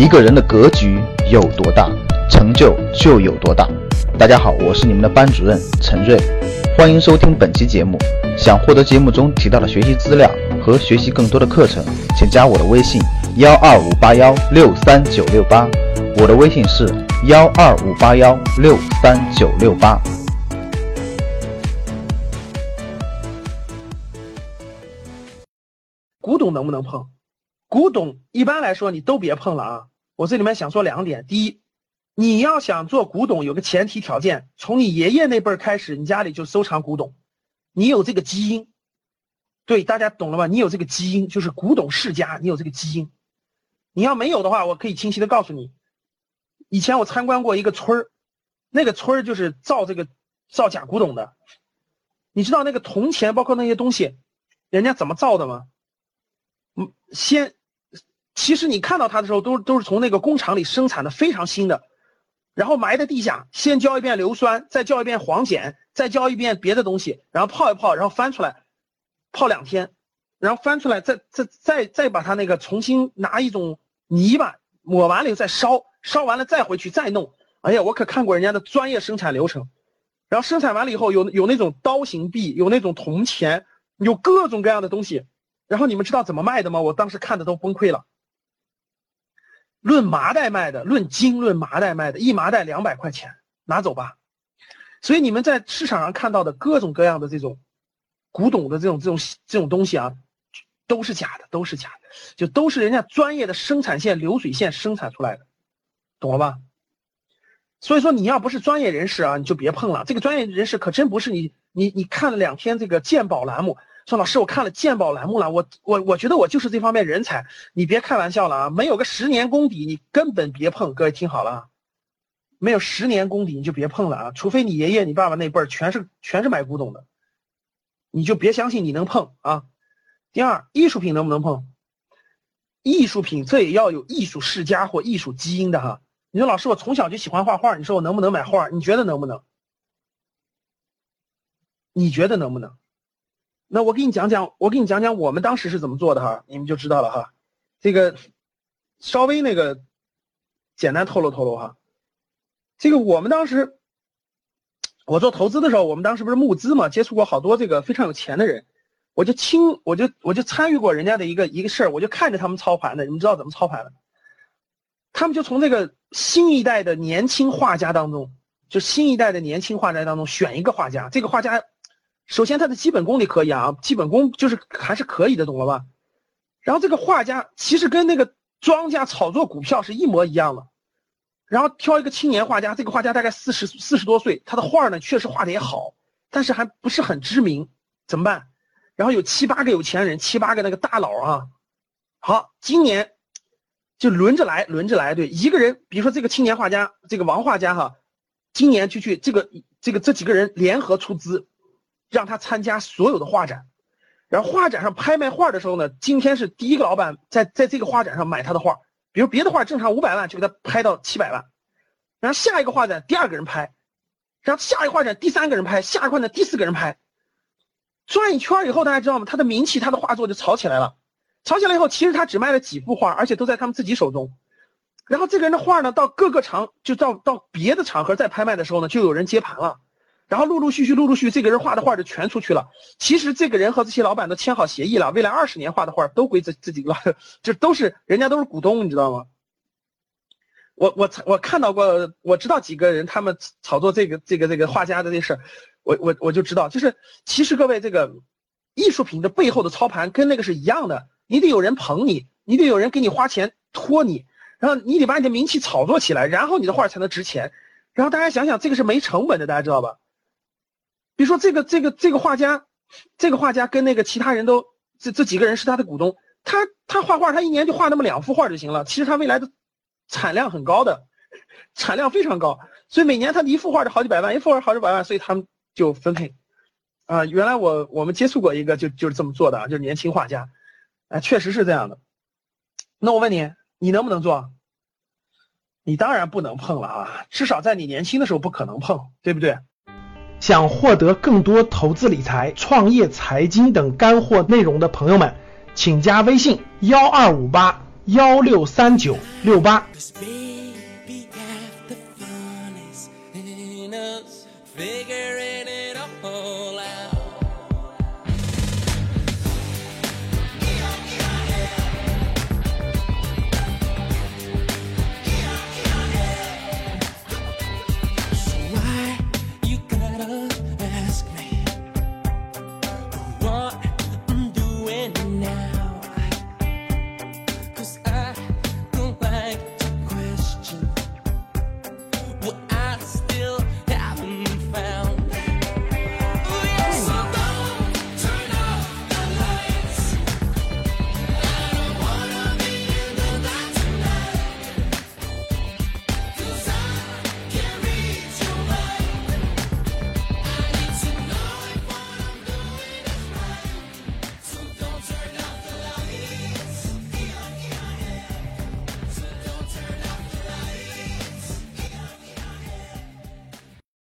一个人的格局有多大，成就就有多大。大家好，我是你们的班主任陈瑞，欢迎收听本期节目。想获得节目中提到的学习资料和学习更多的课程，请加我的微信幺二五八幺六三九六八。我的微信是幺二五八幺六三九六八。古董能不能碰？古董一般来说你都别碰了啊！我这里面想说两点：第一，你要想做古董，有个前提条件，从你爷爷那辈儿开始，你家里就收藏古董，你有这个基因。对，大家懂了吧？你有这个基因，就是古董世家，你有这个基因。你要没有的话，我可以清晰的告诉你，以前我参观过一个村儿，那个村儿就是造这个造假古董的。你知道那个铜钱，包括那些东西，人家怎么造的吗？嗯，先，其实你看到它的时候，都都是从那个工厂里生产的，非常新的，然后埋在地下，先浇一遍硫酸，再浇一遍黄碱，再浇一遍别的东西，然后泡一泡，然后翻出来，泡两天，然后翻出来，再再再再把它那个重新拿一种泥巴抹完了以后再烧，烧完了再回去再弄。哎呀，我可看过人家的专业生产流程，然后生产完了以后，有有那种刀形币，有那种铜钱，有各种各样的东西。然后你们知道怎么卖的吗？我当时看的都崩溃了。论麻袋卖的，论斤论麻袋卖的，一麻袋两百块钱，拿走吧。所以你们在市场上看到的各种各样的这种古董的这种这种这种东西啊，都是假的，都是假的，就都是人家专业的生产线流水线生产出来的，懂了吧？所以说你要不是专业人士啊，你就别碰了。这个专业人士可真不是你你你看了两天这个鉴宝栏目。说老师，我看了鉴宝栏目了，我我我觉得我就是这方面人才，你别开玩笑了啊！没有个十年功底，你根本别碰。各位听好了，没有十年功底你就别碰了啊！除非你爷爷、你爸爸那辈儿全是全是买古董的，你就别相信你能碰啊。第二，艺术品能不能碰？艺术品这也要有艺术世家或艺术基因的哈。你说老师，我从小就喜欢画画，你说我能不能买画？你觉得能不能？你觉得能不能？那我给你讲讲，我给你讲讲我们当时是怎么做的哈，你们就知道了哈。这个稍微那个简单透露透露哈。这个我们当时我做投资的时候，我们当时不是募资嘛，接触过好多这个非常有钱的人，我就亲我就我就参与过人家的一个一个事儿，我就看着他们操盘的。你们知道怎么操盘的？他们就从这个新一代的年轻画家当中，就新一代的年轻画家当中选一个画家，这个画家。首先，他的基本功你可以啊，基本功就是还是可以的，懂了吧？然后这个画家其实跟那个庄家炒作股票是一模一样的。然后挑一个青年画家，这个画家大概四十四十多岁，他的画呢确实画的也好，但是还不是很知名，怎么办？然后有七八个有钱人，七八个那个大佬啊，好，今年就轮着来，轮着来，对，一个人，比如说这个青年画家，这个王画家哈，今年就去这个这个这几个人联合出资。让他参加所有的画展，然后画展上拍卖画的时候呢，今天是第一个老板在在这个画展上买他的画，比如别的画正常五百万就给他拍到七百万，然后下一个画展第二个人拍，然后下一个画展第三个人拍，下一个画展第四个人拍，转一圈以后大家知道吗？他的名气，他的画作就炒起来了，炒起来以后，其实他只卖了几幅画，而且都在他们自己手中，然后这个人的画呢，到各个场就到到别的场合再拍卖的时候呢，就有人接盘了。然后陆陆续续、陆陆续续，这个人画的画就全出去了。其实这个人和这些老板都签好协议了，未来二十年画的画都归自自己了，就都是人家都是股东，你知道吗？我我我看到过，我知道几个人他们炒作这个这个这个画家的这事儿，我我我就知道，就是其实各位这个艺术品的背后的操盘跟那个是一样的，你得有人捧你，你得有人给你花钱托你，然后你得把你的名气炒作起来，然后你的画才能值钱。然后大家想想，这个是没成本的，大家知道吧？比如说这个这个这个画家，这个画家跟那个其他人都这这几个人是他的股东，他他画画他一年就画那么两幅画就行了。其实他未来的产量很高的，产量非常高，所以每年他一幅画就好几百万，一幅画好几百万，所以他们就分配。啊，原来我我们接触过一个就就是这么做的啊，就是年轻画家，哎，确实是这样的。那我问你，你能不能做？你当然不能碰了啊，至少在你年轻的时候不可能碰，对不对？想获得更多投资理财、创业财经等干货内容的朋友们，请加微信幺二五八。幺六三九六八。